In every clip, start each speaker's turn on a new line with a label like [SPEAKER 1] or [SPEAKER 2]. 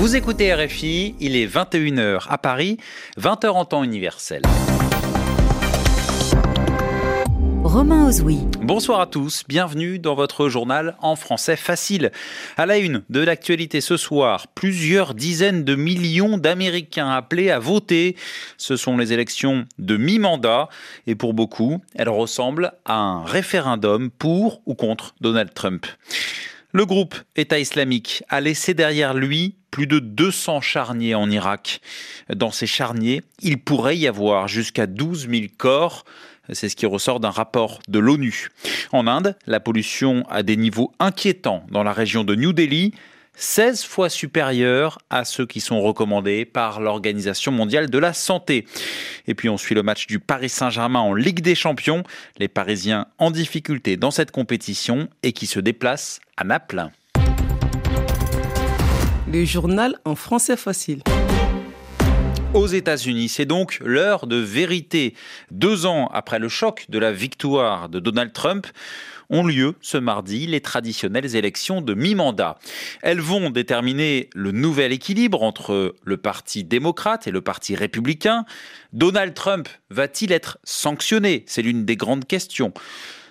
[SPEAKER 1] Vous écoutez RFI, il est 21h à Paris, 20h en temps universel.
[SPEAKER 2] Romain Ozoui.
[SPEAKER 1] Bonsoir à tous, bienvenue dans votre journal en français facile. À la une de l'actualité ce soir, plusieurs dizaines de millions d'Américains appelés à voter. Ce sont les élections de mi-mandat et pour beaucoup, elles ressemblent à un référendum pour ou contre Donald Trump. Le groupe État islamique a laissé derrière lui plus de 200 charniers en Irak. Dans ces charniers, il pourrait y avoir jusqu'à 12 000 corps. C'est ce qui ressort d'un rapport de l'ONU. En Inde, la pollution a des niveaux inquiétants dans la région de New Delhi. 16 fois supérieurs à ceux qui sont recommandés par l'Organisation mondiale de la santé. Et puis on suit le match du Paris Saint-Germain en Ligue des Champions, les Parisiens en difficulté dans cette compétition et qui se déplacent à Naples.
[SPEAKER 3] Le journal en français facile.
[SPEAKER 1] Aux États-Unis, c'est donc l'heure de vérité. Deux ans après le choc de la victoire de Donald Trump, ont lieu ce mardi les traditionnelles élections de mi-mandat. Elles vont déterminer le nouvel équilibre entre le Parti démocrate et le Parti républicain. Donald Trump va-t-il être sanctionné? C'est l'une des grandes questions.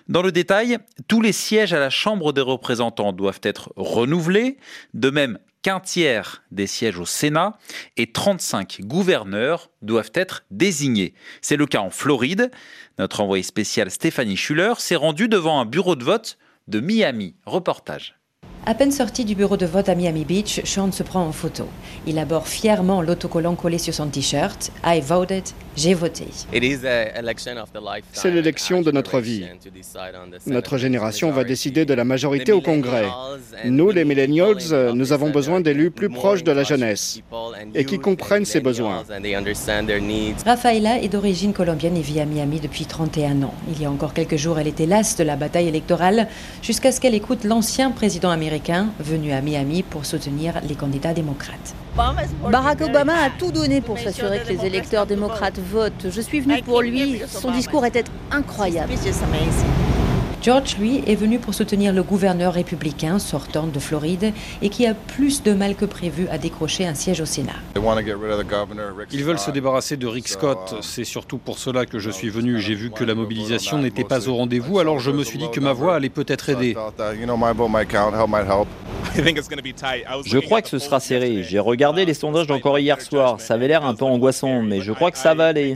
[SPEAKER 1] Dans le détail, tous les sièges à la Chambre des représentants doivent être renouvelés. De même, qu'un tiers des sièges au Sénat et 35 gouverneurs doivent être désignés. C'est le cas en Floride. Notre envoyé spécial Stéphanie Schuller s'est rendue devant un bureau de vote de Miami. Reportage.
[SPEAKER 2] À peine sorti du bureau de vote à Miami Beach, Sean se prend en photo. Il aborde fièrement l'autocollant collé sur son t-shirt I voted, j'ai voté.
[SPEAKER 4] C'est l'élection de notre vie. Notre génération va décider de la majorité au Congrès. Nous, les millennials, nous avons besoin d'élus plus proches de la jeunesse et qui comprennent ses besoins.
[SPEAKER 2] Rafaela est d'origine colombienne et vit à Miami depuis 31 ans. Il y a encore quelques jours, elle était lasse de la bataille électorale jusqu'à ce qu'elle écoute l'ancien président américain venu à Miami pour soutenir les candidats démocrates.
[SPEAKER 5] Barack Obama a tout donné pour s'assurer que les électeurs démocrates votent. Je suis venu pour lui. Son discours était incroyable.
[SPEAKER 2] George, lui, est venu pour soutenir le gouverneur républicain sortant de Floride et qui a plus de mal que prévu à décrocher un siège au Sénat.
[SPEAKER 6] Ils veulent se débarrasser de Rick Scott. C'est surtout pour cela que je suis venu. J'ai vu que la mobilisation n'était pas au rendez-vous, alors je me suis dit que ma voix allait peut-être aider.
[SPEAKER 7] Je crois que ce sera serré. J'ai regardé les sondages encore hier soir. Ça avait l'air un peu angoissant, mais je crois que ça va aller.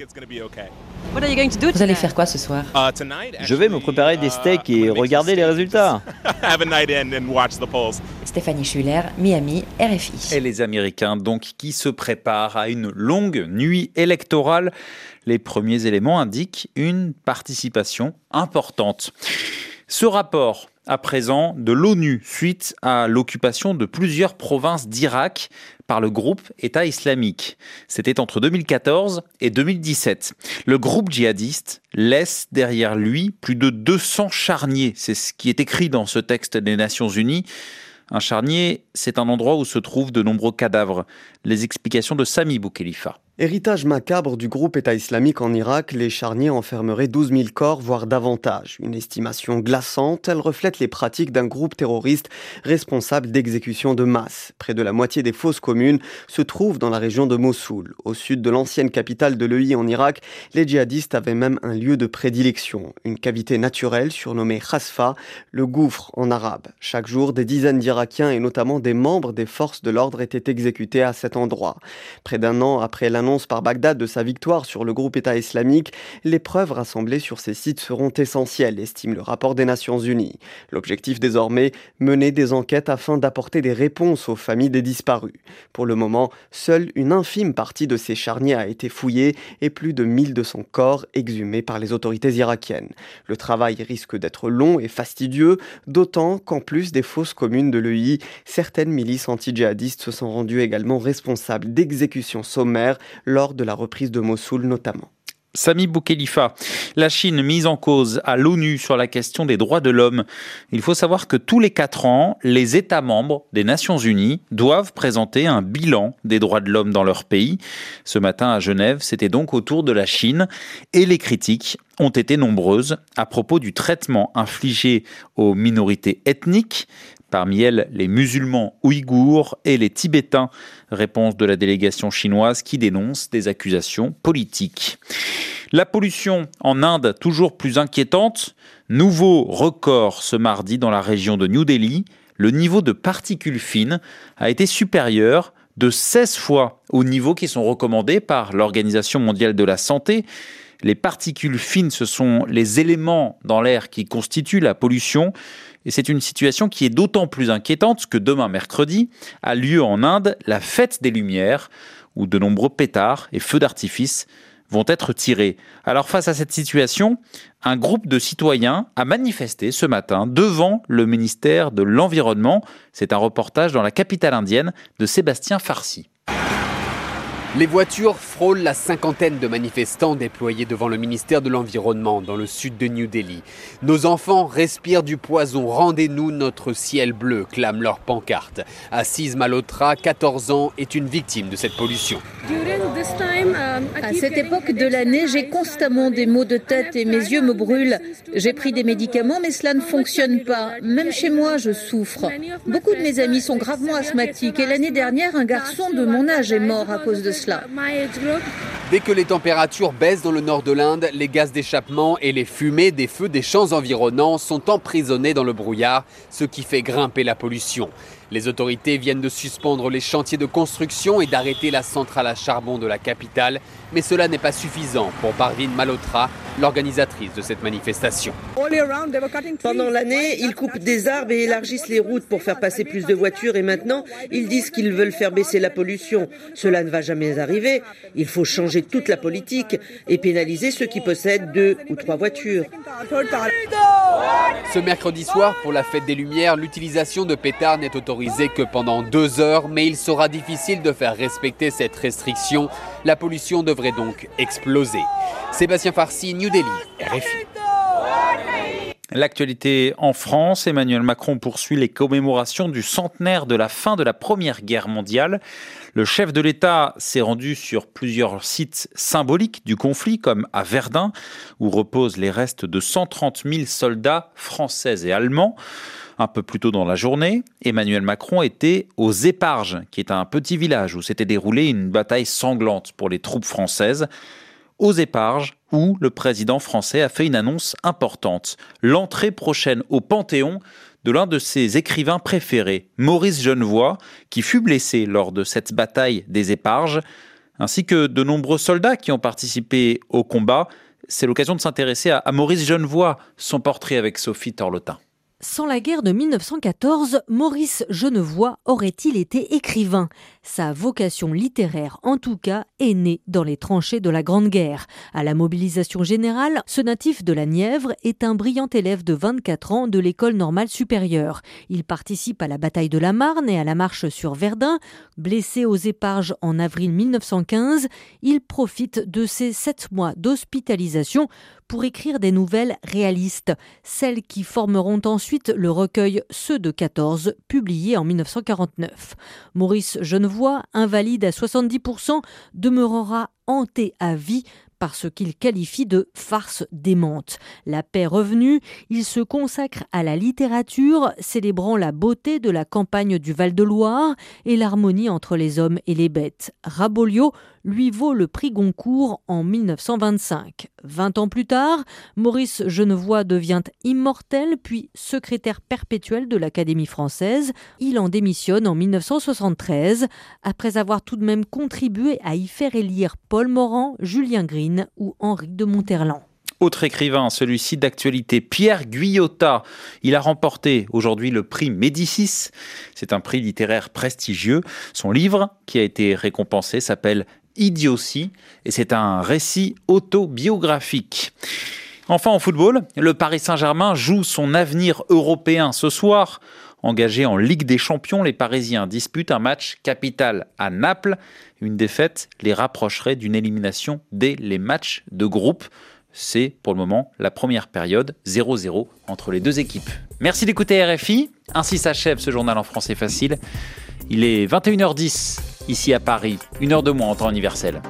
[SPEAKER 2] Vous allez faire quoi ce soir?
[SPEAKER 7] Je vais me préparer des steaks et regarder les résultats.
[SPEAKER 2] Stéphanie Schuller, Miami, RFI.
[SPEAKER 1] Et les Américains, donc, qui se préparent à une longue nuit électorale. Les premiers éléments indiquent une participation importante. Ce rapport à présent de l'ONU suite à l'occupation de plusieurs provinces d'Irak par le groupe État islamique. C'était entre 2014 et 2017. Le groupe djihadiste laisse derrière lui plus de 200 charniers. C'est ce qui est écrit dans ce texte des Nations Unies. Un charnier, c'est un endroit où se trouvent de nombreux cadavres. Les explications de Sami Boukhelifa.
[SPEAKER 8] Héritage macabre du groupe État islamique en Irak, les charniers enfermeraient 12 000 corps, voire davantage. Une estimation glaçante, elle reflète les pratiques d'un groupe terroriste responsable d'exécutions de masse. Près de la moitié des fosses communes se trouvent dans la région de Mossoul. Au sud de l'ancienne capitale de l'EI en Irak, les djihadistes avaient même un lieu de prédilection, une cavité naturelle surnommée Khasfa, le gouffre en arabe. Chaque jour, des dizaines d'Irakiens et notamment des membres des forces de l'ordre étaient exécutés à cet endroit. Près d'un an après la annonce par Bagdad de sa victoire sur le groupe État islamique, les preuves rassemblées sur ces sites seront essentielles, estime le rapport des Nations Unies. L'objectif désormais, mener des enquêtes afin d'apporter des réponses aux familles des disparus. Pour le moment, seule une infime partie de ces charniers a été fouillée et plus de 1200 corps exhumés par les autorités irakiennes. Le travail risque d'être long et fastidieux, d'autant qu'en plus des fausses communes de l'EI, certaines milices anti-djihadistes se sont rendues également responsables d'exécutions sommaires lors de la reprise de Mossoul notamment.
[SPEAKER 1] Sami Boukhelifa, la Chine mise en cause à l'ONU sur la question des droits de l'homme. Il faut savoir que tous les quatre ans, les États membres des Nations Unies doivent présenter un bilan des droits de l'homme dans leur pays. Ce matin à Genève, c'était donc autour de la Chine et les critiques ont été nombreuses à propos du traitement infligé aux minorités ethniques Parmi elles, les musulmans ouïghours et les tibétains. Réponse de la délégation chinoise qui dénonce des accusations politiques. La pollution en Inde, toujours plus inquiétante. Nouveau record ce mardi dans la région de New Delhi. Le niveau de particules fines a été supérieur de 16 fois aux niveaux qui sont recommandés par l'Organisation mondiale de la santé. Les particules fines, ce sont les éléments dans l'air qui constituent la pollution. Et c'est une situation qui est d'autant plus inquiétante que demain mercredi a lieu en Inde la fête des Lumières, où de nombreux pétards et feux d'artifice vont être tirés. Alors face à cette situation, un groupe de citoyens a manifesté ce matin devant le ministère de l'Environnement. C'est un reportage dans la capitale indienne de Sébastien Farsi.
[SPEAKER 9] Les voitures frôlent la cinquantaine de manifestants déployés devant le ministère de l'Environnement dans le sud de New Delhi. Nos enfants respirent du poison, rendez-nous notre ciel bleu, clament leurs pancartes. Assise Malotra, 14 ans, est une victime de cette pollution.
[SPEAKER 5] À cette époque de l'année, j'ai constamment des maux de tête et mes yeux me brûlent. J'ai pris des médicaments, mais cela ne fonctionne pas. Même chez moi, je souffre. Beaucoup de mes amis sont gravement asthmatiques et l'année dernière, un garçon de mon âge est mort à cause de cela.
[SPEAKER 9] Dès que les températures baissent dans le nord de l'Inde, les gaz d'échappement et les fumées des feux des champs environnants sont emprisonnés dans le brouillard, ce qui fait grimper la pollution. Les autorités viennent de suspendre les chantiers de construction et d'arrêter la centrale à charbon de la capitale, mais cela n'est pas suffisant pour Parvin Malhotra, l'organisatrice de cette manifestation.
[SPEAKER 3] Pendant l'année, ils coupent des arbres et élargissent les routes pour faire passer plus de voitures et maintenant, ils disent qu'ils veulent faire baisser la pollution. Cela ne va jamais arriver. Il faut changer toute la politique et pénaliser ceux qui possèdent deux ou trois voitures.
[SPEAKER 9] Ce mercredi soir, pour la fête des Lumières, l'utilisation de pétards n'est autorisée que pendant deux heures, mais il sera difficile de faire respecter cette restriction. La pollution devrait donc exploser. Sébastien Farsi, New Delhi, RFI.
[SPEAKER 1] L'actualité en France, Emmanuel Macron poursuit les commémorations du centenaire de la fin de la Première Guerre mondiale. Le chef de l'État s'est rendu sur plusieurs sites symboliques du conflit, comme à Verdun, où reposent les restes de 130 000 soldats français et allemands. Un peu plus tôt dans la journée, Emmanuel Macron était aux Éparges, qui est un petit village où s'était déroulée une bataille sanglante pour les troupes françaises aux Éparges, où le président français a fait une annonce importante. L'entrée prochaine au Panthéon de l'un de ses écrivains préférés, Maurice Genevoix, qui fut blessé lors de cette bataille des Éparges, ainsi que de nombreux soldats qui ont participé au combat. C'est l'occasion de s'intéresser à, Maurice Genevoix, son portrait avec Sophie Torlotin.
[SPEAKER 10] Sans la guerre de 1914, Maurice Genevoix aurait-il été écrivain? Sa vocation littéraire, en tout cas, est née dans les tranchées de la Grande Guerre. À la mobilisation générale, ce natif de la Nièvre est un brillant élève de 24 ans de l'école normale supérieure. Il participe à la bataille de la Marne et à la marche sur Verdun. Blessé aux éparges en avril 1915, il profite de ses sept mois d'hospitalisation pour écrire des nouvelles réalistes, celles qui formeront ensuite le recueil Ceux de 14, publié en 1949. Maurice Genevoix, invalide à 70%, demeurera hanté à vie par ce qu'il qualifie de farce démente. La paix revenue, il se consacre à la littérature, célébrant la beauté de la campagne du Val-de-Loire et l'harmonie entre les hommes et les bêtes. Rabolio lui vaut le prix Goncourt en 1925. Vingt ans plus tard, Maurice Genevoix devient immortel puis secrétaire perpétuel de l'Académie française. Il en démissionne en 1973 après avoir tout de même contribué à y faire élire Paul Morand, Julien Green ou Henri de Monterland.
[SPEAKER 1] Autre écrivain, celui-ci d'actualité, Pierre Guyotat. Il a remporté aujourd'hui le prix Médicis. C'est un prix littéraire prestigieux. Son livre, qui a été récompensé, s'appelle Idiotie et c'est un récit autobiographique. Enfin en football, le Paris Saint-Germain joue son avenir européen ce soir. Engagé en Ligue des Champions, les Parisiens disputent un match capital à Naples. Une défaite les rapprocherait d'une élimination dès les matchs de groupe. C'est pour le moment la première période 0-0 entre les deux équipes. Merci d'écouter RFI. Ainsi s'achève ce journal en français facile. Il est 21h10 ici à Paris, une heure de moins en temps universel.